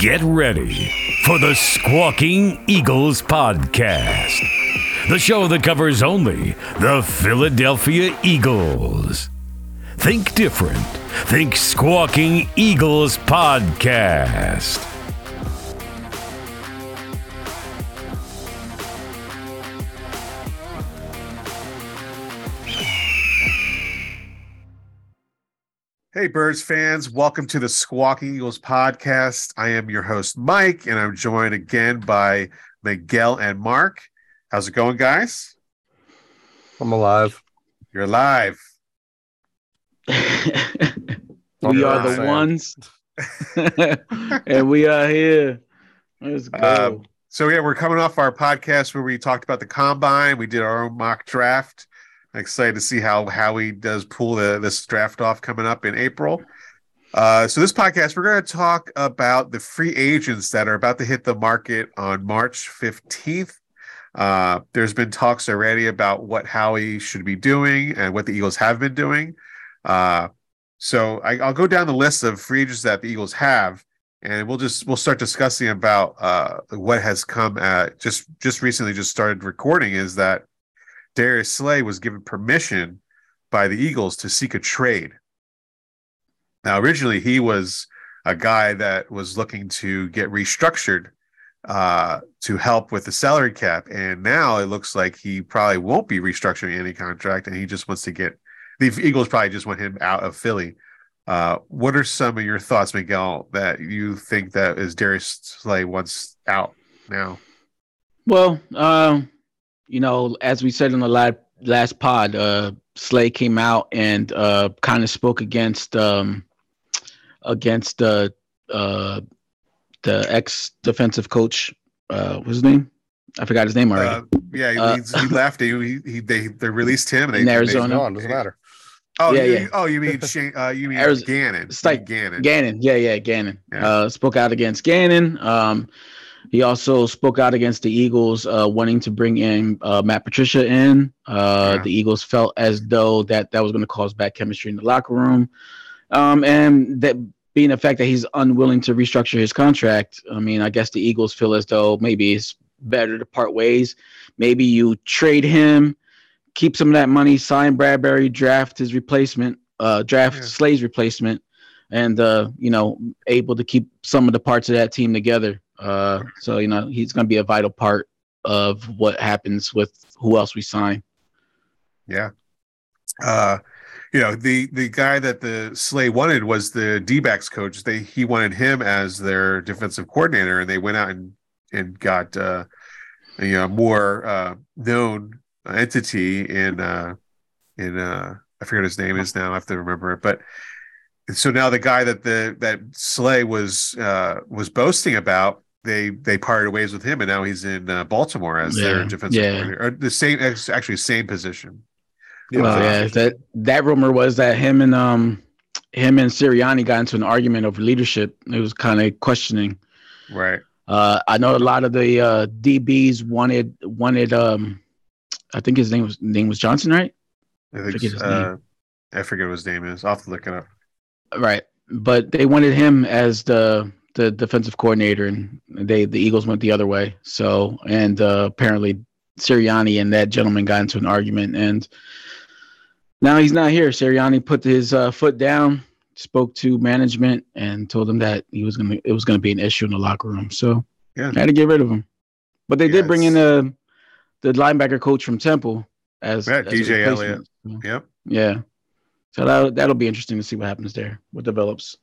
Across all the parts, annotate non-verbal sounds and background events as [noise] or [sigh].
Get ready for the Squawking Eagles podcast, the show that covers only the Philadelphia Eagles. Think different. Think Squawking Eagles podcast. Hey, Birds fans, welcome to the Squawking Eagles podcast. I am your host, Mike, and I'm joined again by Miguel and Mark. How's it going, guys? I'm alive. You're alive. [laughs] we are the ones, [laughs] and we are here. Let's go. Um, so, yeah, we're coming off our podcast where we talked about the combine. We did our own mock draft. Excited to see how Howie does pull the, this draft off coming up in April. Uh, so this podcast, we're going to talk about the free agents that are about to hit the market on March 15th. Uh, there's been talks already about what Howie should be doing and what the Eagles have been doing. Uh, so I, will go down the list of free agents that the Eagles have, and we'll just we'll start discussing about uh, what has come. At, just just recently, just started recording is that Darius Slay was given permission by the Eagles to seek a trade. Now, originally, he was a guy that was looking to get restructured uh, to help with the salary cap. And now it looks like he probably won't be restructuring any contract and he just wants to get the Eagles probably just want him out of Philly. Uh, what are some of your thoughts, Miguel, that you think that is Darius Slay wants out now? Well, um, you know, as we said in the last last pod, uh, Slay came out and uh, kind of spoke against um, against uh, uh, the ex defensive coach. Uh, what's his name? I forgot his name already. Uh, yeah, he, uh, he [laughs] left. He, he they they released him. They, in Arizona, it doesn't matter. Oh yeah, you, yeah. Oh, you mean Shane, uh, you mean Arizona, Gannon? It's like Gannon. Gannon. Yeah, yeah, Gannon. Yeah. Uh, spoke out against Gannon. Um, he also spoke out against the Eagles uh, wanting to bring in uh, Matt Patricia in. Uh, yeah. The Eagles felt as though that that was going to cause bad chemistry in the locker room, um, and that being the fact that he's unwilling to restructure his contract. I mean, I guess the Eagles feel as though maybe it's better to part ways. Maybe you trade him, keep some of that money, sign Bradberry, draft his replacement, uh, draft yeah. Slay's replacement, and uh, you know, able to keep some of the parts of that team together. Uh, so you know he's going to be a vital part of what happens with who else we sign. Yeah. Uh, you know the the guy that the Slay wanted was the D-backs coach. They he wanted him as their defensive coordinator, and they went out and and got uh, you know more uh, known entity in uh, in uh, I forget his name is now. I have to remember it, but so now the guy that the that Slay was uh, was boasting about they they parted ways with him, and now he's in uh, Baltimore as yeah. their defensive yeah. coordinator, or the same actually same position. Well, uh, yeah, that that rumor was that him and um him and Sirianni got into an argument over leadership. It was kind of questioning. Right. Uh, I know a lot of the uh, DBs wanted wanted um, I think his name was name was Johnson, right? I think forget his uh, name. I forget what his name is. I'll have to look it up. Right, but they wanted him as the the defensive coordinator, and they the Eagles went the other way. So, and uh, apparently Sirianni and that gentleman got into an argument, and now he's not here. Sirianni put his uh, foot down, spoke to management, and told them that he was gonna it was gonna be an issue in the locker room. So, yeah, had to get rid of him. But they did bring in the the linebacker coach from Temple as, yeah, as DJ Elliott. Yep. Yeah. So that that'll be interesting to see what happens there, what develops.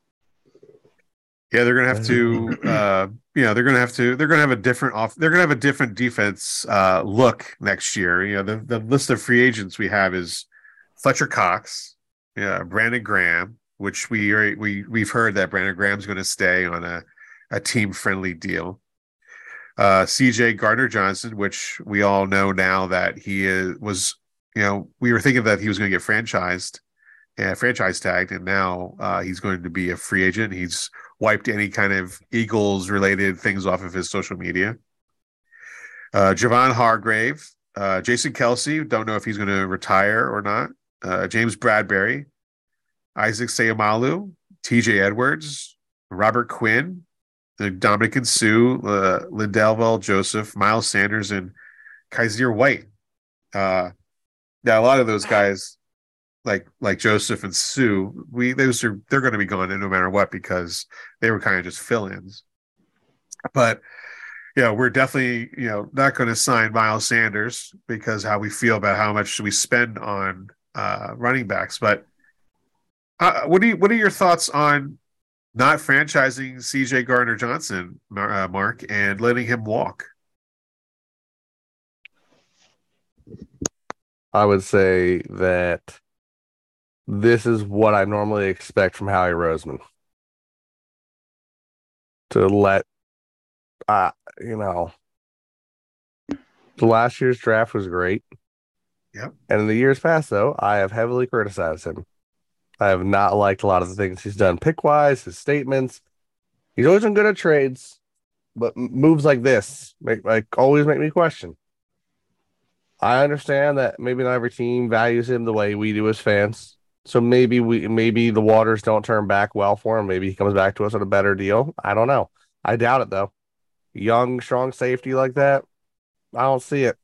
Yeah, they're gonna have to. Uh, you know, they're gonna have to. They're gonna have a different off. They're gonna have a different defense uh, look next year. You know, the the list of free agents we have is Fletcher Cox, yeah, Brandon Graham, which we are, we we've heard that Brandon Graham's going to stay on a a team friendly deal. Uh, CJ Gardner Johnson, which we all know now that he is, was, you know, we were thinking that he was going to get franchised, uh, franchise tagged, and now uh, he's going to be a free agent. He's wiped any kind of Eagles related things off of his social media. Uh, Javon Hargrave, uh, Jason Kelce, don't know if he's going to retire or not. Uh, James Bradberry, Isaac Seumalo, TJ Edwards, Robert Quinn, Ndamukong Suh, uh, Linval, Joseph, Miles Sanders, and Kyzir White. Uh, now a lot of those guys, like like Joseph and Suh, we those are they're going to be gone no matter what because they were kind of just fill-ins. But know, we're definitely you know not going to sign Miles Sanders because how we feel about how much we spend on uh, running backs. But uh, what do you what are your thoughts on not franchising CJ Gardner Johnson, uh, Mark, and letting him walk? I would say that this is what I normally expect from Howie Roseman. To let, uh, you know, the last year's draft was great. Yep. And in the years past, though, I have heavily criticized him. I have not liked a lot of the things he's done pick wise, his statements. He's always been good at trades, but moves like this make like always make me question. I understand that maybe not every team values him the way we do as fans. So maybe we maybe the waters don't turn back well for him. Maybe he comes back to us with a better deal. I don't know. I doubt it though. Young, strong safety like that, I don't see it.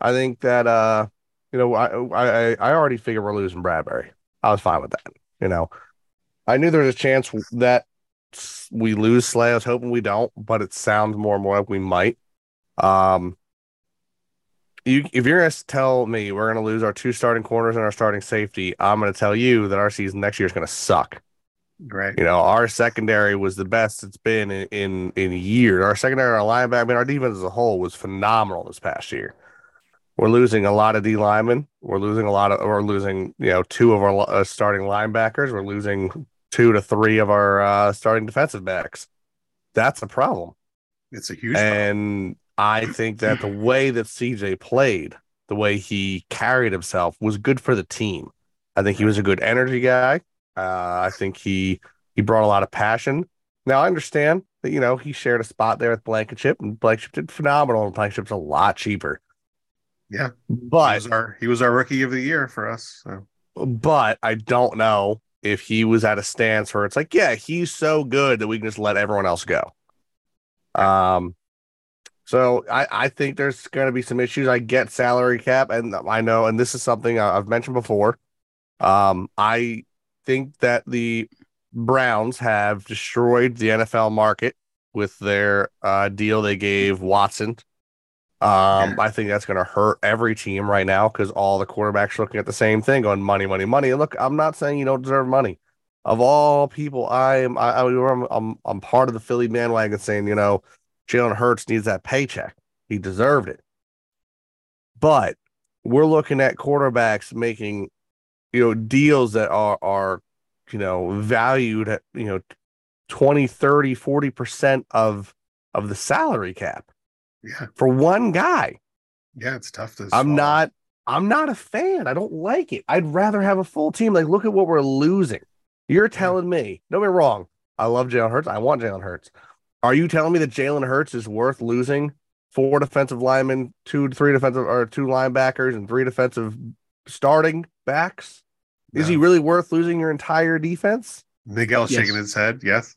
I think that uh, you know, I I I already figured we're losing Bradberry. I was fine with that. You know, I knew there was a chance that we lose Slay. I was hoping we don't, but it sounds more and more like we might. Um, you if you're gonna tell me we're gonna lose our two starting corners and our starting safety, I'm gonna tell you that our season next year is gonna suck. Right. You know, our secondary was the best it's been in in, in a year. Our secondary, our linebacker, I mean, our defense as a whole was phenomenal this past year. We're losing a lot of D linemen. We're losing a lot of. We're losing, you know, two of our uh, starting linebackers. We're losing two to three of our uh, starting defensive backs. That's a problem. It's a huge. And I think that the way that CJ played, the way he carried himself, was good for the team. I think he was a good energy guy. Uh, I think he he brought a lot of passion. Now I understand that you know he shared a spot there with Blankenship, and Blankenship did phenomenal, and Blankenship's a lot cheaper. Yeah, but he was our he was our rookie of the year for us. So. But I don't know if he was at a stance where it's like, yeah, he's so good that we can just let everyone else go. Um, so I, I think there's going to be some issues. I get salary cap, and I know, and this is something I've mentioned before. Um, I think that the Browns have destroyed the NFL market with their uh, deal they gave Watson um, I think that's going to hurt every team right now because all the quarterbacks are looking at the same thing, going money, money, money. And look, I'm not saying you don't deserve money. Of all people, I am I, I'm, I'm I'm part of the Philly bandwagon saying you know Jalen Hurts needs that paycheck. He deserved it. But we're looking at quarterbacks making you know deals that are are you know valued at you know 20 30 40% of of the salary cap yeah. For one guy. Yeah, it's tough to. I'm not. I'm not a fan. I don't like it. I'd rather have a full team. Like, look at what we're losing. You're telling me. Don't be wrong. I love Jalen Hurts. I want Jalen Hurts. Are you telling me that Jalen Hurts is worth losing four defensive linemen, two, three defensive, or two linebackers, and three defensive starting backs? No. Is he really worth losing your entire defense? Miguel yes. shaking his head. Yes.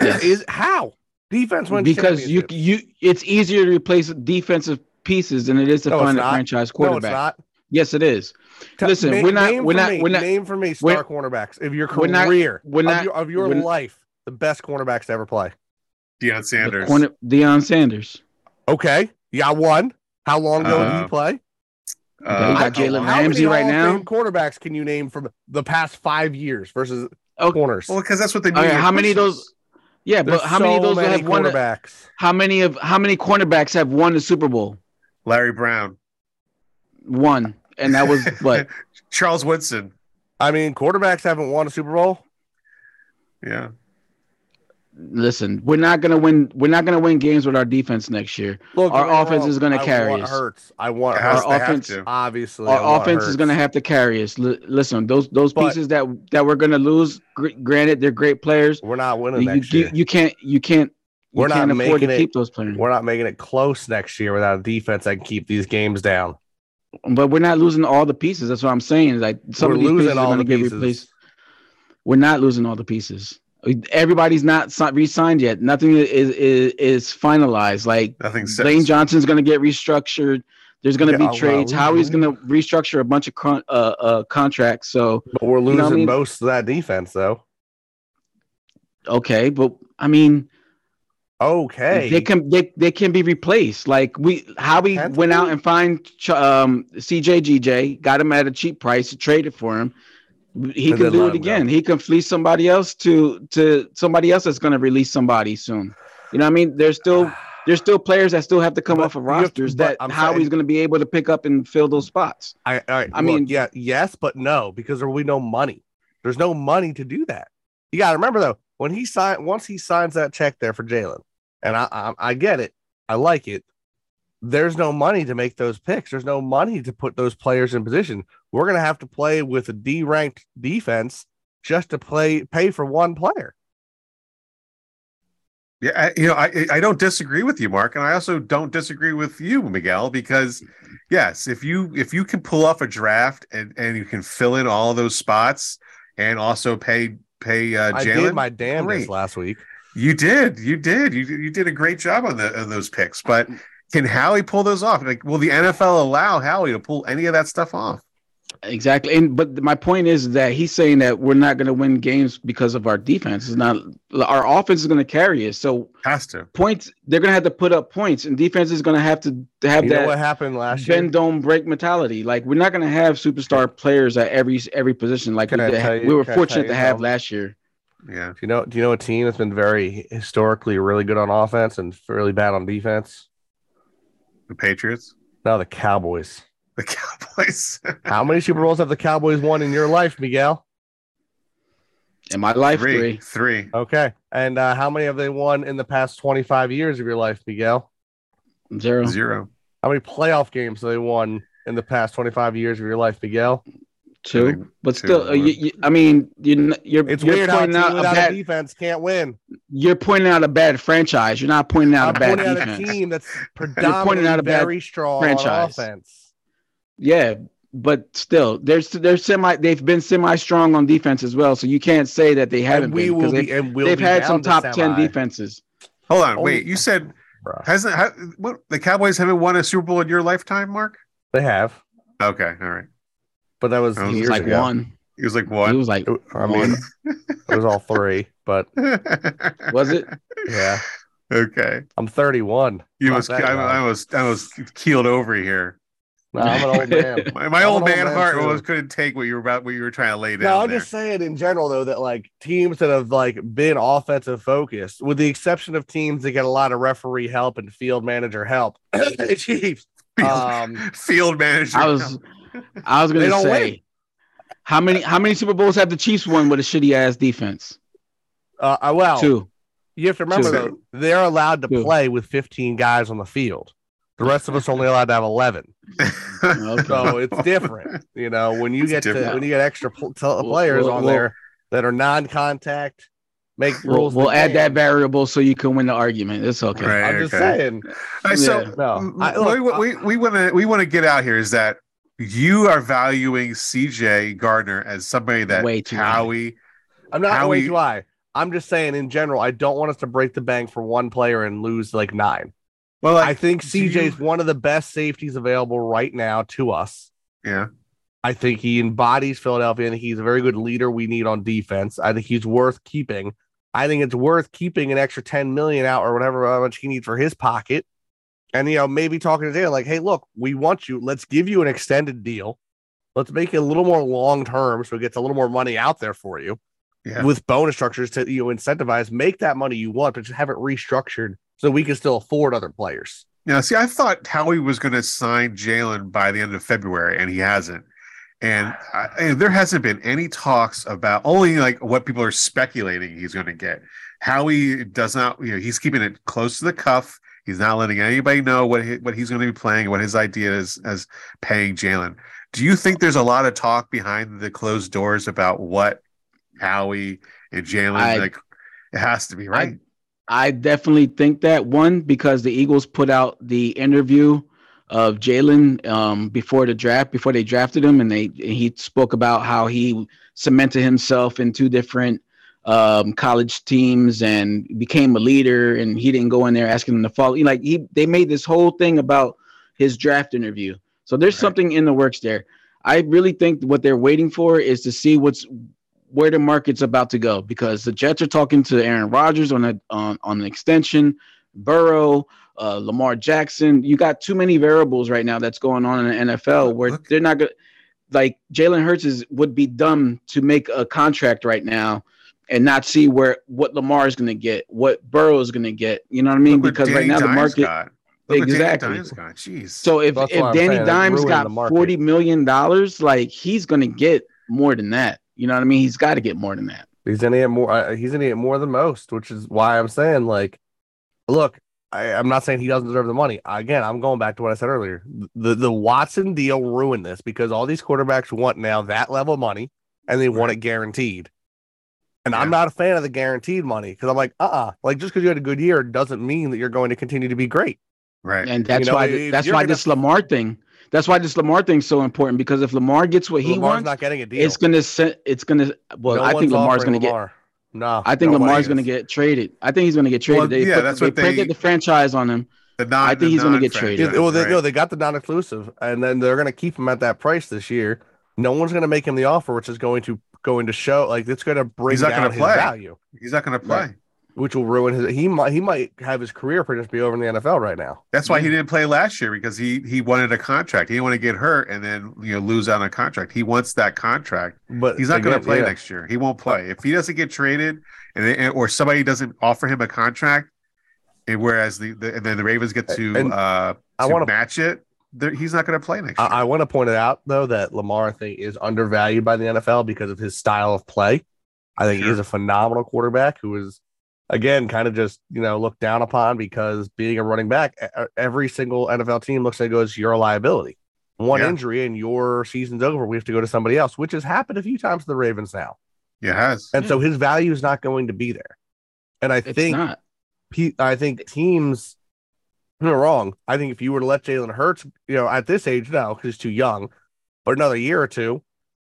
Is how? Defense wins because you you it's easier to replace defensive pieces than it is to no, find a franchise quarterback. No, yes, it is. T- Listen, name, we're not we're not me, we're not name for me star cornerbacks of your career we're not, of your, of your life the best cornerbacks to ever play. Deion Sanders. Corner, Deion Sanders. Okay, you got one. How long ago uh, did he play? Uh, got Jalen Ramsey right now. Quarterbacks can you name from the past five years versus okay. corners? Well, because that's what they do. Okay, how many of those? Yeah, There's but how so many of those have won? Quarterbacks. How many of how many cornerbacks have won the Super Bowl? Larry Brown. One, and that was what [laughs] Charles Woodson. I mean, quarterbacks haven't won a Super Bowl. Yeah listen, we're not gonna win. We're not gonna win games with our defense next year. Look, our offense is gonna carry us. Hurts. I want our offense. Obviously, our offense is gonna have to carry us. L- listen, those those but, pieces that that we're gonna lose. Gr- granted, they're great players. We're not winning you, next you, year. You can't. You can't. You we're can't not afford making to it, those players. We're not making it close next year without a defense that can keep these games down. But we're not losing all the pieces. That's what I'm saying. Like some we're of these losing pieces all are the get pieces. replaced. We're not losing all the pieces. Everybody's not re-signed yet. Nothing is is, is finalized. Like Nothing Lane. Johnson's going to get restructured. There's going to Yeah, be trades. wow. Howie's going to restructure a bunch of con- uh, uh, contracts. So But we're know losing what I mean? most of that defense, though. okay, but I mean, Okay. they can they, they can be replaced. Like we Howie Can went out and find um, CJGJ, got him at a cheap price, traded for him. He can do it again. He can fleece somebody else to to somebody else that's going to release somebody soon. You know what I mean? There's still [sighs] there's still players that still have to come But off of you have to- rosters that I'm Howie's going to be able to pick up and fill those spots. I, I I mean- mean, yeah, yes, but no, because there will be no money. There's no money to do that. You got to remember though, when he signed, once he signs that check there for Jalen, and I, I, I get it, I like it. There's no money to make those picks. There's no money to put those players in position. We're gonna have to play with a D-ranked defense just to play pay for one player. Yeah, I, you know, I I don't disagree with you, Mark, and I also don't disagree with you, Miguel, because yes, if you if you can pull off a draft and and you can fill in all those spots and also pay pay uh, I did Jalen, my damnedest last week. you did, you did, you you did a great job on the on those picks, but can Howie pull those off? Like, will the NFL allow Howie to pull any of that stuff off? Exactly. And but my point is that he's saying that we're not going to win games because of our defense. It's not our offense is going to carry it. So Has to. points they're going to have to put up points, and defense is going to have to, to have You know what happened last year? bend don't break mentality. Like we're not going to have superstar players at every every position like we, Can I did- you- we were can I tell fortunate to have something? last year. Yeah. Do you know? Do you know a team that's been very historically really good on offense and really bad on defense? The Patriots, No, the Cowboys. the [laughs] Cowboys. How many Super Bowls have the Cowboys won in your life, Miguel? In my life, three, three. three. Okay, and uh, how many have they won in the past twenty-five years of your life, Miguel? Zero. Zero. How many playoff games have they won in the past twenty-five years of your life, Miguel? Two. But Two, still, uh, you, you, I mean, you're you're, It's you're weird how pointing team out a without a bad. defense can't win. You're pointing out a bad franchise. You're not pointing out I'm a bad pointing out a defense. team that's [laughs] pointing predominantly out a bad very strong franchise. on offense. Yeah, but still, there's they're semi. They've been semi strong on defense as well. So you can't say that they haven't And we been will because be, they've, and we'll they've be had some down to top ten defenses. Hold on. Wait, you said Bruh. hasn't ha, what the Cowboys haven't won a Super Bowl in your lifetime, Mark? They have, Okay, all right. But that was He He years was like ago. one. He was like one. He what? was like, It- I mean, it was all three, but [laughs] was it? yeah, okay. I'm 31. You was I. I was I was keeled over here. No, I'm an old man. [laughs] My, my old old man man, heart too. was couldn't take what you were about what you were trying to lay down. No, I'm there. just saying in general though that like teams that have like been offensive focused, with the exception of teams that get a lot of referee help and field manager help, [coughs] Chiefs. Um, [laughs] field manager. I was, I was gonna don't say, win. how many how many Super Bowls have the Chiefs won with a shitty ass defense? uh, uh, well, Two. you have to remember Two. though they're allowed to Two. play with 15 guys on the field. The rest of us only allowed to have 11. Okay. [laughs] So it's different, you know. When you It's get to when you get extra pl- t- players well, on well- there that are non-contact, make We'll, rules. we'll add that variable so you can win the argument. It's okay. Right. I'm just Okay. saying. All right, so Yeah. No, I- we- look, we we want to we want to get out here is that you are valuing CJ Gardner as somebody that Way too high. Howie. I'm not How way too high. I'm just saying in general, I don't want us to break the bank for one player and lose like nine. Well, I like, think do you- CJ's one of the best safeties available right now to us. yeah, I think he embodies Philadelphia and he's a very good leader we need on defense. I think he's worth keeping. I think it's worth keeping an extra 10 million out or whatever how much he needs for his pocket. And you know, maybe talking to Jalen, like, hey, look, we want you. Let's give you an extended deal. Let's make it a little more long term so it gets a little more money out there for you yeah. with bonus structures to you know incentivize, make that money you want, but just have it restructured so we can still afford other players. Now, see, I thought Howie was going to sign Jalen by the end of February, and he hasn't. And, I, and there hasn't been any talks about only like what people are speculating he's going to get. Howie does not, you know, he's keeping it close to the cuff. He's not letting anybody know what he, what he's going to be playing, what his idea is as paying Jalen. Do you think there's a lot of talk behind the closed doors about what Howie and Jalen like? It has to be right. I definitely think that one because the Eagles put out the interview of Jalen um, before the draft, before they drafted him, and they and he spoke about how he cemented himself in two different um, college teams and became a leader, and he didn't go in there asking them to follow. Like he, they made this whole thing about his draft interview. So there's Right. something in the works there. I really think what they're waiting for is to see what's where the market's about to go because the Jets are talking to Aaron Rodgers on a on, on an extension, Burrow, uh, Lamar Jackson. You got too many variables right now that's going on in the NFL where Look- they're not gonna like Jalen Hurts is would be dumb to make a contract right now and not see where what Lamar is going to get, what Burrow is going to get. You know what I mean? Look because right Danny now the market. got. Danny Exactly. Got. Jeez. So if, That's if Danny saying, Dimes got forty million dollars, like he's gonna get more than that. You know what I mean? He's got to get more than that. He's gonna get more. Uh, he's gonna get more than most, which is why I'm saying, like, look, I, I'm not saying he doesn't deserve the money. Again, I'm going back to what I said earlier. The the Watson deal ruined this because all these quarterbacks want now that level of money, and they want it guaranteed. And Yeah. I'm not a fan of the guaranteed money because I'm like, uh, uh like just because you had a good year doesn't mean that you're going to continue to be great. right. And that's know, why if that's why gonna- this Lamar thing. That's why this Lamar thing's so important because if Lamar gets what he Lamar's wants, not getting a deal. it's gonna set. It's gonna. Well, No I think Lamar's gonna get. Lamar. No, I think nobody Lamar's gonna get traded. I think he's gonna get traded. Well, they yeah, put, that's they what they- planted the franchise on him. The non, I think the he's gonna get non-franchise, Yeah, traded. well, they, right. no, they got the non-exclusive, and then they're going to keep him at that price this year. No one's going to make him the offer, which is going to going to show like it's going to bring He's not down gonna his play. value, He's not going to play. Right. which will ruin his. He might he might have his career pretty much be over in the NFL right now. That's why he didn't play last year because he he wanted a contract. He didn't want to get hurt and then you know lose out on a contract. He wants that contract. But He's not going to play yeah. next year. He won't play if he doesn't get traded and they, or somebody doesn't offer him a contract. And whereas the, the and then the Ravens get to And uh I wanna- match it, they're- he's not going to play next year. I, I want to point it out though that Lamar I think is undervalued by the NFL because of his style of play. I think Sure. he's a phenomenal quarterback who is again kind of just you know looked down upon because being a running back, every single NFL team looks at it goes you're a liability. One Yeah. injury and your season's over. We have to go to somebody else, which has happened a few times to the Ravens now, yeah, it has. and so hmm. his value is not going to be there. And I It's think not. I think teams are wrong. I think if you were to let Jalen Hurts, you know, at this age, now, because he's too young, but another year or two,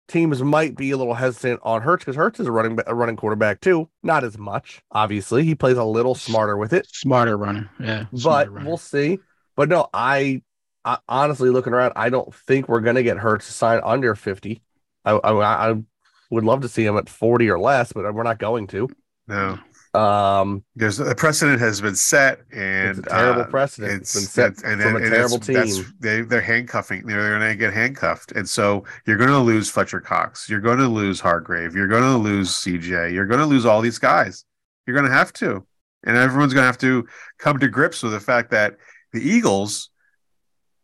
teams might be a little hesitant on Hurts because Hurts is a running a running quarterback too. Not as much, obviously. He plays a little smarter with it, Smarter runner. Yeah. but runner. we'll see. But no, I, I honestly looking around, I don't think we're gonna get Hurts to sign under fifty. I, I I would love to see him at forty or less, but we're not going to. No, Um, there's a precedent has been set, and it's a terrible uh, precedent. It's, It's been set and, from and a terrible that's, that's- team. they they're handcuffing. They're going to get handcuffed, and so you're going to lose Fletcher Cox. You're going to lose Hargrave. You're going to lose CJ. You're going to lose all these guys. You're going to have to, and everyone's going to have to come to grips with the fact that the Eagles.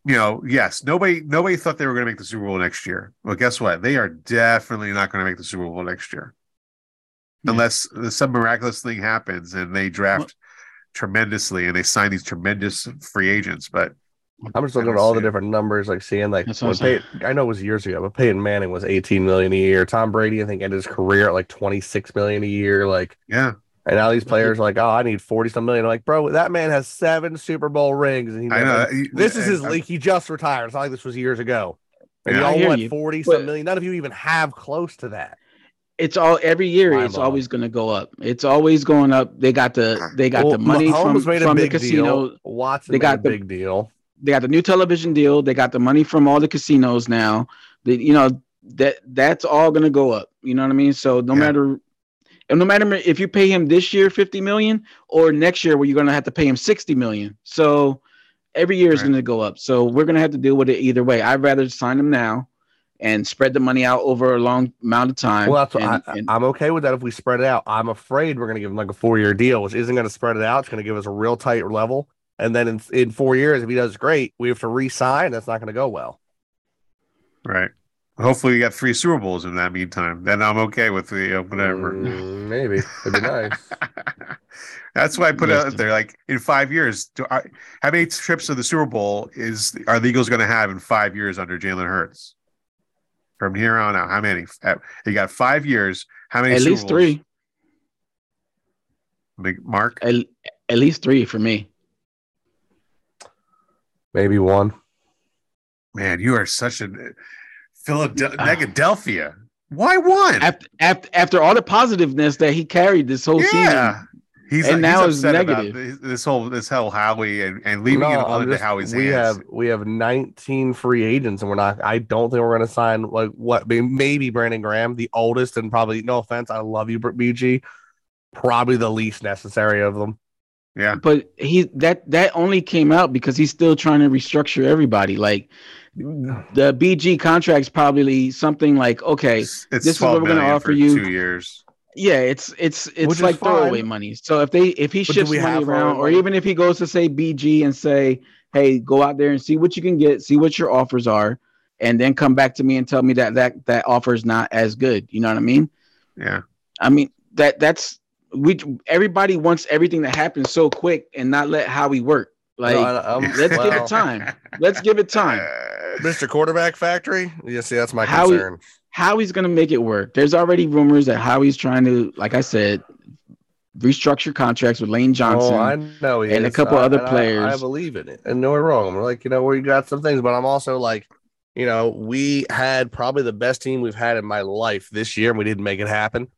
You know, yes, nobody nobody thought they were going to make the Super Bowl next year. Well, guess what? They are definitely not going to make the Super Bowl next year Yeah. unless some miraculous thing happens and they draft tremendously and they sign these tremendous free agents. But I'm just looking at all the it. different numbers, like seeing like That's when what I'm Pey- I know it was years ago, but Peyton Manning was 18 million a year. Tom Brady, I think, ended his career at like 26 million a year. Like, yeah, and now these players are like, oh, I need 40 some million. I'm like, bro, that man has seven Super Bowl rings, and he I know. never- This is his And- league. He just retired. It's not like this was years ago. And Yeah. you I all hear went 40 but- some million. None of you even have close to that. It's all every year. Mind It's blowing. always going to go up. It's always going up. They got the they got Well, the money from, Mahomes made a from the big casino. deal. Watson They made got a the- big deal. They got the new television deal. They got the money from all the casinos now. The, you know that that's all going to go up. You know what I mean? So no Yeah. matter and no matter if you pay him this year 50 million or next year where you're going to have to pay him 60 million. So every year is going to go up. So we're going to have to deal with it either way. I'd rather sign him now and spread the money out over a long amount of time. Well, that's and- I, and- I'm okay with that if we spread it out. I'm afraid we're going to give him like a four year deal, which isn't going to spread it out. It's going to give us a real tight level. And then in, in four years, if he does great, we have to re sign. That's not going to go well. right. Hopefully, we got three Super Bowls in that meantime. Then I'm okay with the uh, whatever. Mm, maybe. It'd be nice. [laughs] That's why I put it out there. Like in five years, do I, how many trips to the Super Bowl is are the Eagles going to have in five years under Jalen Hurts? From here on out, how many? Uh, You got five years. How many? at Super least Bowls? three. Big Mark. At, at least three for me. Maybe one. Man, you are such a Philadelphia. Negadelphia. Why one? After after after all the positiveness that he carried this whole season. Yeah. He's And he's now it's upset about negative. this, this whole this whole Howie and, and leaving it all I'm into Howie's we hands. have we have 19 free agents, and we're not. I don't think we're going to sign like what maybe Brandon Graham, the oldest, and probably no offense, I love you, BG, probably the least necessary of them. yeah. but he that that only came out because he's still trying to restructure everybody. Like the BG contract's probably something like okay, It's, it's this is what we're gonna offer for you. two years. Yeah, it's it's it's is like fine. throwaway money. So if they if he But do shifts money around, uh, or money? even if he goes to say BG and say, hey, go out there and see what you can get, see what your offers are, and then come back to me and tell me that that that offer is not as good. You know what I mean? Yeah. I mean that that's we everybody wants everything to happen so quick and not let Howie work. Like No, I- I'm- um, let's give it time. Let's give it time. [laughs] Mr. Quarterback Factory. Yeah, see, that's my Howie- concern. Howie's gonna make it work. There's already rumors that Howie's trying to, like I said, restructure contracts with Lane Johnson. Oh, I know and a couple I- other players. I- I, believe in it, and no we're wrong. We're like, you know, we got some things, but I'm also like, you know, we had probably the best team we've had in my life this year, and we didn't make it happen.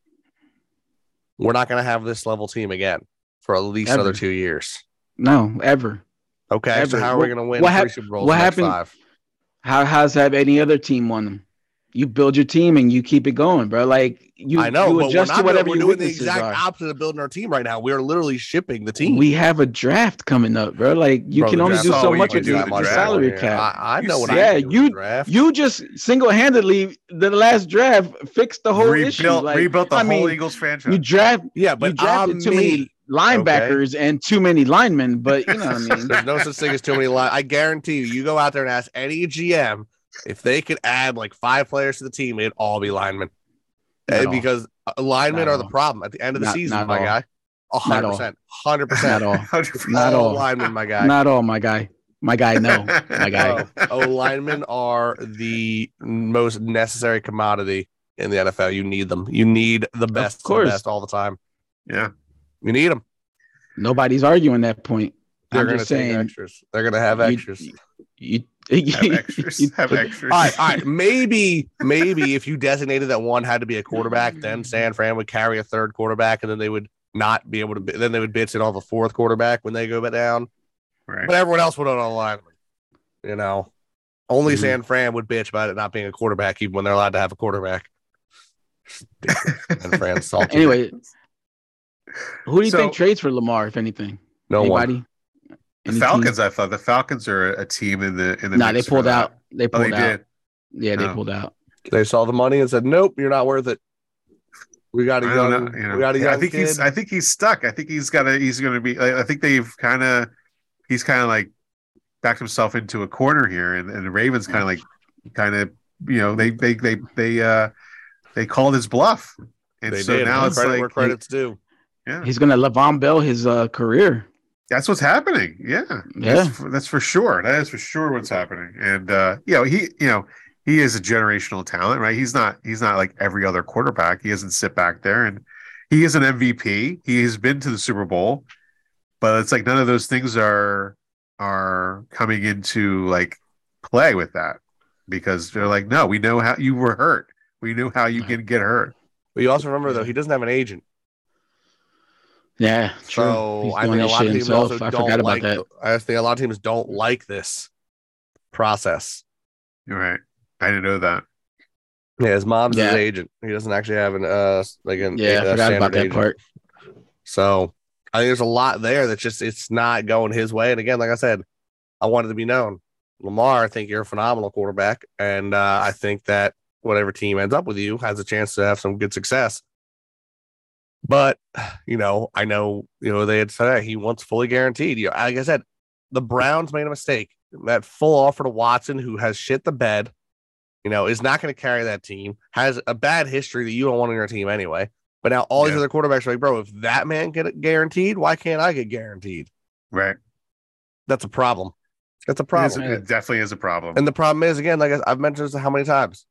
We're not going to have this level team again for at least Ever. another two years. no, ever. Okay, so how are we What- to win what three hap- Super Bowls? what in the next happened- Five? How has have any other team won them? You build your team and you keep it going, bro. Like you, I know, you but we're adjust not to doing, whatever we're your doing the exact are. opposite of building our team right now. We are literally shipping the team. We have a draft coming up, bro. Like you Bro, can only do so much with your the with the the draft. salary cap. I, I You know what see- I Yeah, can you- draft. You just single-handedly the last draft fixed the whole issue. rebuilt, Like, rebuilt the I whole mean, Eagles franchise. you draft yeah, but you but drafted I'm too me. many linebackers and too many linemen, but you know what I [laughs] mean. There's no such thing as too many lines. I guarantee you, you go out there and ask any GM if they could add like five players to the team, it'd all be linemen. Not all. because uh, linemen Not are the problem at the end of the Not- season, my all. guy. Hundred Not all. percent, hundred Not percent. all. [laughs] 100%. Not all. linemen, my guy. Not all, my guy. My guy, no. My guy. [laughs] Oh, oh, linemen are the most necessary commodity in the NFL. You need them. You need the best, of course. best all the time. yeah. You need them. Nobody's arguing that point. They're going to just take saying extras. They're going to have you- extras. You, Have [laughs] extras. you- Have extras. all right, all right. Maybe, maybe if you designated that one had to be a quarterback, then San Fran would carry a third quarterback, and then they would not be able to. Then they would bitch it off a fourth quarterback when they go down. Right. But everyone else would on the lineman. You know, only Mhm. San Fran would bitch about it not being a quarterback, even when they're allowed to have a quarterback. [laughs] San Fran salty. Anyway, who do you So- think trades for Lamar, if anything? no one. Anybody? The Any Falcons, I thought the Falcons are a team in the in Team? the. Nah, they pulled out. They Oh, pulled they out. did. Yeah, they Oh. pulled out. They saw the money and said, "Nope, you're not worth it." We got a I don't young, know. You know, we got a Yeah, I think kid. he's. I think he's stuck. I think he's got to. He's going to be. I I think they've kind of. He's kind of like backed himself into a corner here, and, and the Ravens kind of like, kind of, you know, they they they they uh they called his bluff, and they so did. now it's Credit like, where credit's due. yeah, He's gonna Le'Veon Bell his uh, career. That's what's happening. Yeah, Yeah. that's for, that's for sure. That is for sure what's happening. And uh, you know, he you know he is a generational talent, right? He's not he's not like every other quarterback. He doesn't sit back there, and he is an MVP. He has been to the Super Bowl, but it's like none of those things are are coming into like play with that because they're like, no, we know how you were hurt. We knew how you can get hurt. But you also remember though, he doesn't have an agent. Yeah, true. So He's I doing think a lot of teams himself. also I don't forgot about like. that. I think a lot of teams don't like this process. You're right. I didn't know that. Yeah, his mom's his agent. He doesn't actually have an uh like an Yeah, I a forgot about that agent. part. So I think there's a lot there that's just it's not going his way. And again, like I said, I wanted to be known. Lamar, I think you're a phenomenal quarterback, and uh, I think that whatever team ends up with you has a chance to have some good success. But you know, I know you know they had said that he wants fully guaranteed. You know, like I said, the Browns made a mistake. That full offer to Watson, who has shit the bed, you know, is not going to carry that team. Has a bad history that you don't want on your team anyway. But now all these other quarterbacks are like, bro, if that man get it guaranteed, why can't I get guaranteed? Right. That's a problem. That's a It, is- problem. it definitely is a problem. And the problem is, again, like I've mentioned this how many times.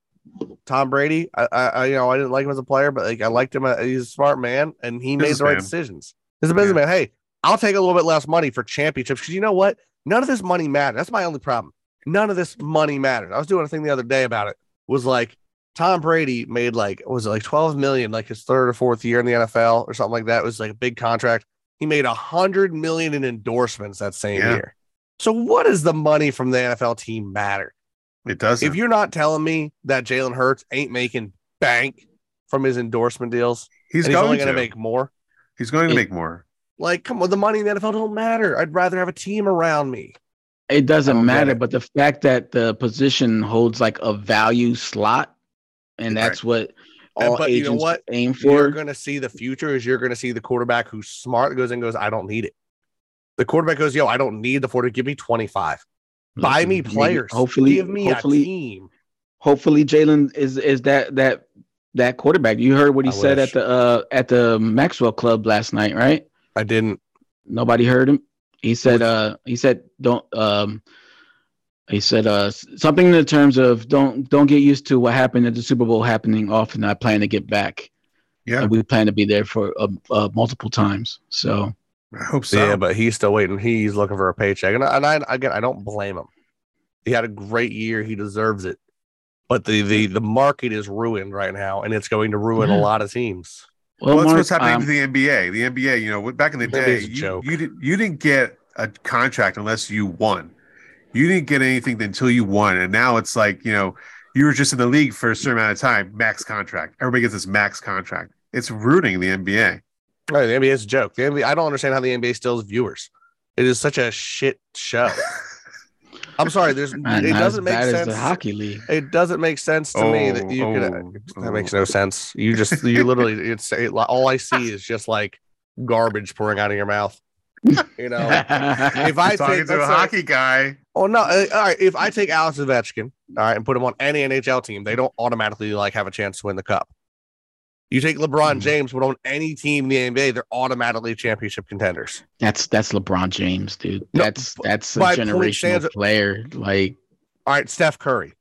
Tom Brady, I, I, I, you know, I didn't like him as a player, but like I liked him. uh, He's a smart man, and he made the right decisions. He's a businessman. Hey, I'll take a little bit less money for championships because you know what? None of this money matters. That's my only problem. None of this money matters. I was doing a thing the other day about it. Was like Tom Brady made like was it like 12 million, like his third or fourth year in the NFL or something like that. It was like a big contract. He made a hundred million in endorsements that same Yeah. year. So what does the money from the NFL team matter? It doesn't. If you're not telling me that Jalen Hurts ain't making bank from his endorsement deals, he's he's going only to going to make more, He's going to It- make more. like come on, the money in the NFL don't matter. I'd rather have a team around me. It doesn't matter, it. but the fact that the position holds like a value slot, and that's what all but you know agents what? aim You're going to see the future is you're going to see the quarterback who's smart goes and goes, I don't need it. The quarterback goes, Yo, I don't need the 40. Give me 25. Buy me Maybe- players. Hopefully, give me hopefully, a team. hopefully, Jalen is is that that that quarterback. You heard what he I said wish. at the uh at the Maxwell Club last night, right? I didn't. Nobody heard him. He said, uh, he said, don't, um, he said, uh, something in the terms of don't, don't get used to what happened at the Super Bowl happening often. I plan to get back. Yeah, And we plan to be there for uh, uh, multiple times. So I hope so. Yeah, but he's still waiting. He's looking for a paycheck. And, I, and I, again, I don't blame him. He had a great year. He deserves it. But the, the, the market is ruined right now, and it's going to ruin a lot of teams. well, that's Mark, what's happening um, to the NBA. The NBA, you know, back in the day, you, joke. you didn't you didn't get a contract unless you won. You didn't get anything until you won, and now it's like you know you were just in the league for a certain amount of time, max contract. Everybody gets this max contract. It's ruining the NBA. Right, the NBA is a joke. The NBA, I don't understand how the NBA still has viewers. It is such a shit show. [laughs] I'm sorry. There's not, it doesn't make sense. the hockey league. It doesn't make sense to me that you could. Oh, That makes no sense. You just you [laughs] literally it's it, all I see is just like garbage pouring out of your mouth. You know, [laughs] if I You're talking take to a let's say- hockey guy. oh no, uh, all right. If I take Alex Ovechkin, all right, and put him on any NHL team, they don't automatically like have a chance to win the cup. You take LeBron Mhm. James, put on any team in the NBA, they're automatically championship contenders. that's that's LeBron James, dude. No, That's that's a generational player. Like All right, Steph Curry.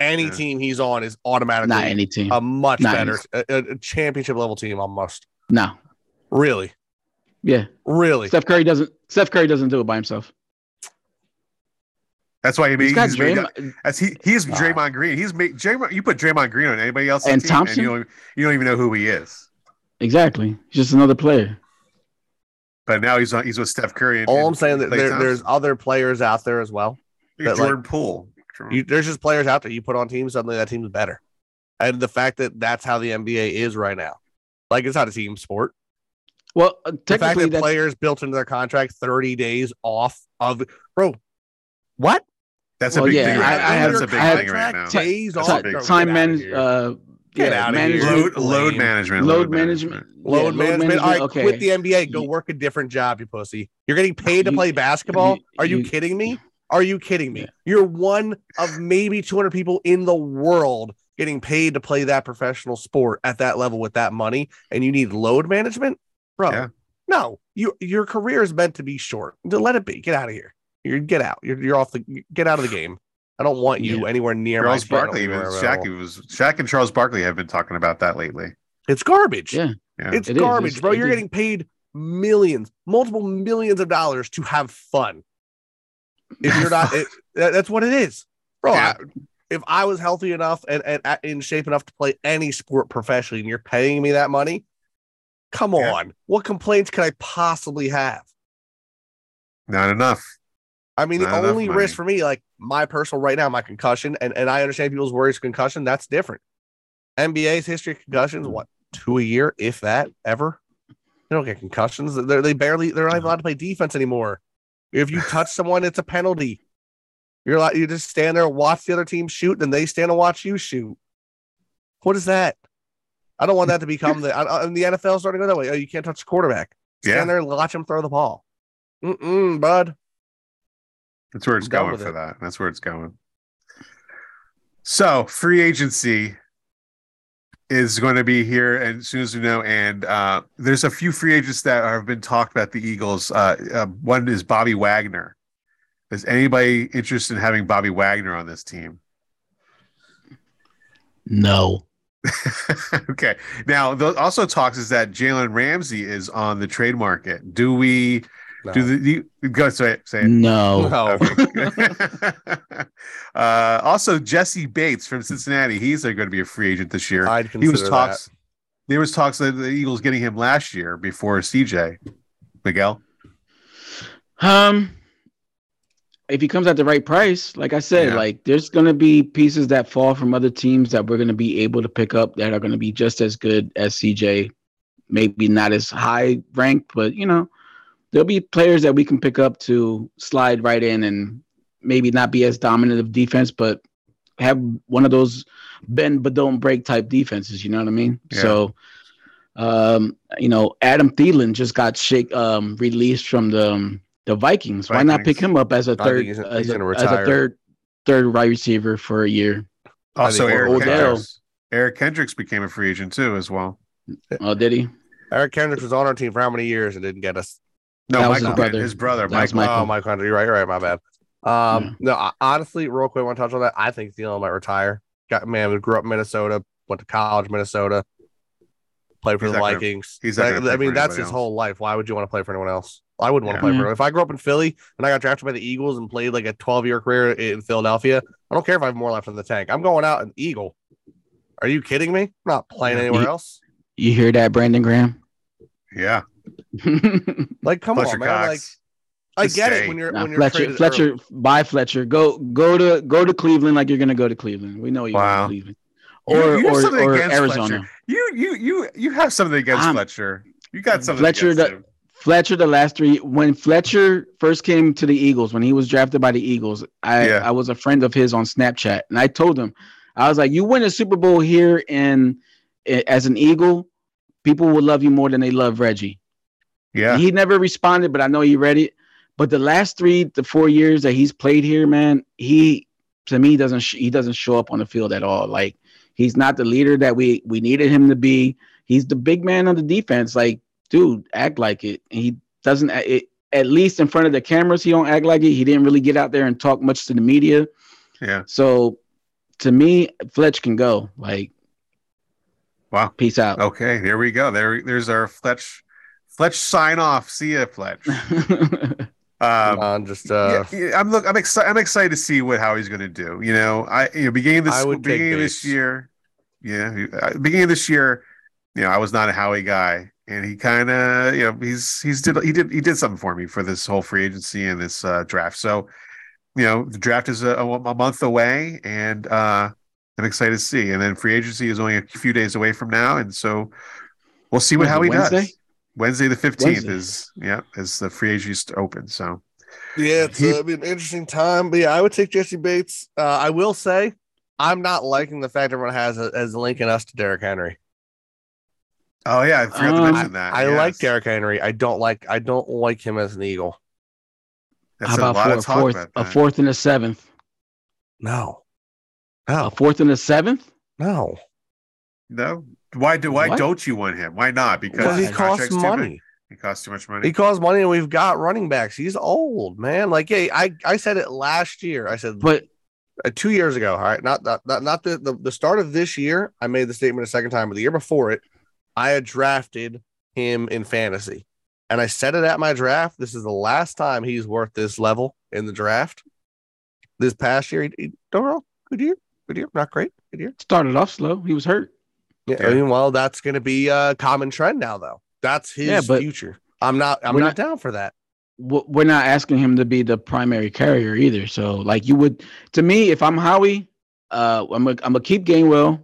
Any Yeah. team he's on is automatically not any team. a much Not better a- a championship level team almost. no. Really, Yeah. really. Steph Curry doesn't. Steph Curry doesn't do it by himself. That's why he made. He's got he's made Draymond. That's he. He's Nah. Draymond Green. He's made Draymond. You put Draymond Green on anybody else, And team, Thompson? and you don't, you don't even know who he is. Exactly. He's just another player. But now he's on. He's with Steph Curry. And, All I'm saying that there, there's other players out there as well. Look at that, like, Jordan Poole. You, there's just players out there you put on teams, suddenly that team's better. And the fact that that's how the NBA is right now, like it's not a team sport. Well, uh, The fact that that's, players built into their contract 30 days off of, bro, what? That's Well, a big yeah, thing right I- now. I have- That's a big I have- thing right now. Days That's big- time man, uh, Get yeah, outta here. management- Load, load management. load management, load yeah, management. All right, okay. quit the NBA. Go work a different job, you pussy. You're getting paid to play basketball. Are you, kidding me? Are you kidding me? You're one of maybe 200 people in the world getting paid to play that professional sport at that level with that money, and you need load management, bro. Yeah. No, you your career is meant to be short. Let it be. Get out of here. You get out. You're, you're off the. Get out of the [sighs] game. I don't want you Yeah. anywhere near Charles my Barkley anywhere was. Shaq. Was Shaq and Charles Barkley have been talking about that lately. It's garbage. Yeah. Yeah. It's It is. garbage, It's- bro. it You're is. getting paid millions, multiple millions of dollars to have fun. If you're not, [laughs] it, that's what it is, bro. Yeah. I, if I was healthy enough and, and at- in shape enough to play any sport professionally, and you're paying me that money, come Yeah. on. What complaints could I possibly have? Not enough. I mean, the only risk for me, like my personal right now, my concussion, and, and I understand people's worries concussion. That's different. NBA's history of concussions, what two a year, if that ever. They don't get concussions. They're, they barely. They're not even allowed to play defense anymore. If you touch someone, it's a penalty. You're like you just stand there and watch the other team shoot, then they stand and watch you shoot. What is that? I don't want that to become the. I- and the NFL starting to go that way. Oh, you can't touch the quarterback. Stand Yeah, there and watch him throw the ball. Mm-mm, bud. That's where it's I'm going for it. that. That's where it's going. So free agency is going to be here and as soon as we know. And uh, there's a few free agents that have been talked about the Eagles. Uh, uh, one is Bobby Wagner. Is anybody interested in having Bobby Wagner on this team? No. [laughs] okay. Now, the also talks is that Jalen Ramsey is on the trade market. Do we No. do the do you, go say it? Say it. No. No. [laughs] Okay. [laughs] uh, also, Jessie Bates from Cincinnati. He's going to be a free agent this year. I'd he consider was talks. that. There was talks that the Eagles getting him last year before CJ. Miguel. Um, if he comes at the right price, like I said, Yeah. like there's gonna be pieces that fall from other teams that we're gonna be able to pick up that are gonna be just as good as CJ. Maybe not as high ranked, but you know, there'll be players that we can pick up to slide right in and maybe not be as dominant of defense, but have one of those bend but don't break type defenses. You know what I mean? Yeah. So, um, you know, Adam Thielen just got shake um released from the um, the Vikings. Why not pick him up as a third he's- as, he's a, as a third third wide receiver for a year? Also, think Eric Odell. Kendricks. Eric Kendricks became a free agent too, as well. Oh, did he? Eric Kendricks was on our team for how many years and didn't get us? No, That Michael, his brother. his brother, That Michael. Michael. Oh, Mike Hunter. You're right. You're right. My bad. Um, no, I- honestly, real quick, I want to touch on that. I think Thielen might retire. Got man, grew up in Minnesota, went to college, Minnesota, played for He's the not gonna- Vikings. he's not Like, gonna play I mean, that's his else. whole life. Why would you want to play for anyone else? I wouldn't want to Yeah. play for. If I grew up in Philly and I got drafted by the Eagles and played like a 12 year career in Philadelphia, I don't care if I have more left in the tank. I'm going out an Eagle. Are you kidding me? I'm not playing anywhere You- else. You hear that, Brandon Graham? Yeah, Like, come Fletcher on, man. Like, Cox. I Just get stay. it when you're Nah, when you're Fletcher, traded Fletcher, early. bye Fletcher. Go, go to, go to Cleveland like you're gonna go to Cleveland. We know you're Wow. going to Cleveland, or you have or, something or against Arizona. Fletcher. You you you you have something against I'm- Fletcher. You got something Fletcher, against the- him. Fletcher, the last three when Fletcher first came to the Eagles, when he was drafted by the Eagles, I Yeah. I was a friend of his on Snapchat, and I told him, I was like, "You win a Super Bowl here in eh, as an Eagle, people will love you more than they love Reggie." Yeah, He never responded, but I know he read it. But the last three to four years that he's played here, man, he to me doesn't sh- he doesn't show up on the field at all. Like he's not the leader that we we needed him to be. He's the big man on the defense. Like, dude, act like it. And he doesn't. It, at least in front of the cameras, he don't act like it. He didn't really get out there and talk much to the media. yeah. So, to me, Fletch can go. Like, Wow. peace out. Okay, there we go. There, there's our Fletch. Fletch sign off. See ya, Fletch. [laughs] Um, on just uh yeah, yeah, I'm look. I'm excited. I'm excited to see what how he's going to do. You know, I you know beginning this I would take beginning this year. Yeah, uh, beginning of this year. You know, I was not a Howie guy, and he kind of you know he's he's did he did he did something for me for this whole free agency and this uh, draft. So, you know, the draft is a, a month away, and uh, I'm excited to see. And then free agency is only a few days away from now, and so we'll see what Was it Howie Wednesday? does. Wednesday the fifteenth is yeah is the free agency open. So Yeah, it's He- uh, be an interesting time. But yeah, I would take Jessie Bates. Uh, I will say, I'm not liking the fact everyone has a, as linking us to Derrick Henry. oh yeah, I forgot to Um, mention that. I Yes. like Derrick Henry. I don't like. I don't like him as an Eagle. That's How a about lot for of a talk fourth, about a fourth and a seventh, No, No. a fourth and a seventh? no. No, why do why What? don't you want him? Why not? Because Because he costs too money. He costs too much money. He costs money, and we've got running backs. He's old, man. Like, hey, I I said it last year. I said But uh, two years ago. All right, not not not, not the, the the start of this year. I made the statement a second time, but the year before it, I had drafted him in fantasy, and I said it at my draft. This is the last time he's worth this level in the draft. This past year, he, he overall good year, good year, not great, good year. started off slow. He was hurt. Yeah, Yeah. I mean, well, that's going to be a common trend now, though. That's his Yeah, but future. I'm not. I'm not not- down for that. we're not asking him to be the primary carrier either. So like you would to me, if I'm Howie, uh I'm gonna I'm gonna keep Gainwell.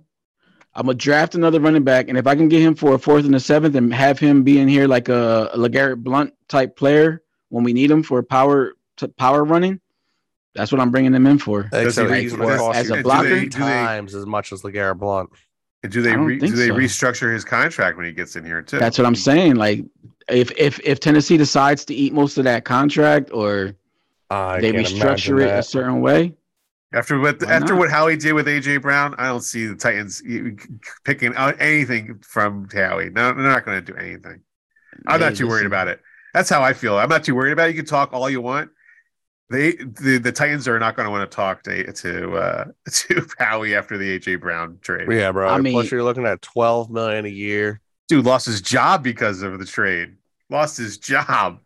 I'm gonna draft another running back, and if I can get him for a fourth and a seventh and have him be in here like a, a LeGarrette Blunt type player when we need him for power to power running, that's what I'm bringing him in for. Except re- he's does- as a do blocker? they- three do they- times as much as LeGarrette Blunt. And do they don't re, do they so. restructure his contract when he gets in here too? That's what I'm saying. Like if if if Tennessee decides to eat most of that contract or I they restructure imagine it a certain way, After what Why after not? what Howie did with AJ Brown, I don't see the Titans picking out anything from Howie. No, they're not going to do anything. I'm Hey, not too worried about it. That's how I feel. I'm not too worried about it. You can talk all you want. They the, the Titans are not going to want to talk to to uh, [laughs] to Howie after the AJ Brown trade. Yeah, bro. I Plus, mean- you're looking at 12 million a year. Dude lost his job because of the trade. Lost his job.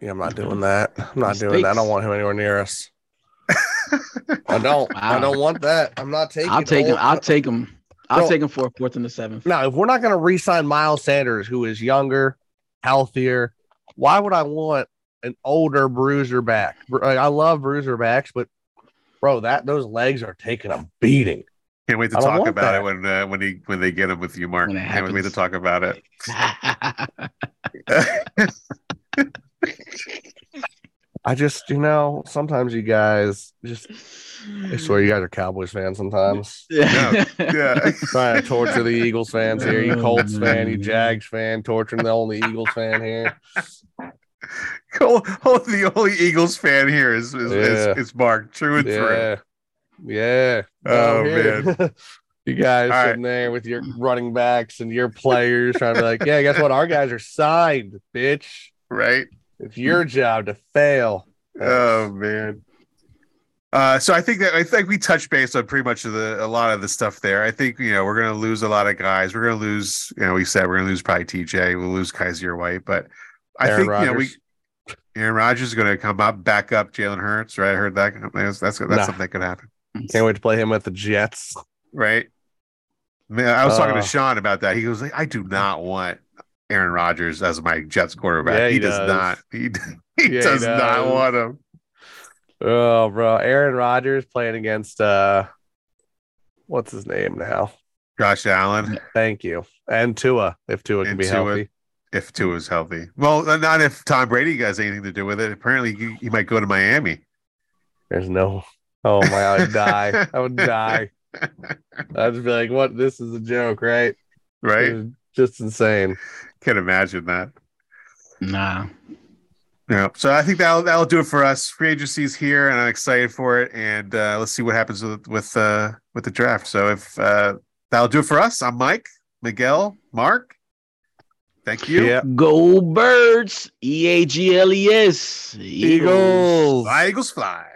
Yeah, I'm not doing that. I'm not doing that. I don't want him anywhere near us. [laughs] I don't. I don't want that. I'm not taking. I'll take him. I'll take him. I'll Bro. take him for a fourth and the seventh. Now, if we're not going to re-sign Miles Sanders, who is younger, healthier, why would I want an older bruiser back? I love bruiser backs, but bro, that those legs are taking a beating. Can't wait to talk about that. it when uh, when he when they get him with you, Mark. When it Can't wait to talk about it. [laughs] I just, you know, sometimes you guys just, I swear you guys are Cowboys fans sometimes. [laughs] yeah, yeah. [laughs] Trying to torture the Eagles fans here. You Colts fan, you Jags fan, torturing the only Eagles fan here. [laughs] oh, oh, the only Eagles fan here is is, Yeah. is, is Mark. True and true. Yeah. Yeah. Oh, man. [laughs] you guys All right. sitting there with your running backs and your players trying to be like, yeah, guess what? Our guys are signed, bitch. Right. It's your job to fail. Oh man. Uh, so I think that I think we touched base on pretty much the a lot of the stuff there. I think you know we're gonna lose a lot of guys. We're gonna lose. You know, we said we're gonna lose probably TJ. We'll lose Kyzir White, but I Aaron think you know we. Aaron Rodgers is going to come up, back up Jalen Hurts, right? I heard that. That's that's, that's Nah. something that could happen, Can't wait to play him with the Jets. right? Man, I was talking Uh. to Sean about that. He goes, like, "I do not want Aaron Rodgers as my Jets quarterback. Yeah, he, he does, does. not. He, [laughs] he Yeah, he does not want him. Oh, bro. Aaron Rodgers playing against uh what's his name now? Josh Allen, Thank you. And Tua, if Tua can be Tua. healthy. If Tua is healthy. Well, not if Tom Brady has anything to do with it. Apparently, he, he might go to Miami. There's no oh my I would die. I would die. [laughs] I'd be like, what this is a joke, right? Right? Just insane. Can't imagine that. Nah. Yeah. So I think that'll that'll do it for us. Free agency's here, and I'm excited for it. And uh, let's see what happens with with uh, with the draft. So if uh, that'll do it for us, I'm Mike, Miguel, Mark. Thank you. Yeah. Go birds. E A G L E S. Eagles. Fly, Eagles fly.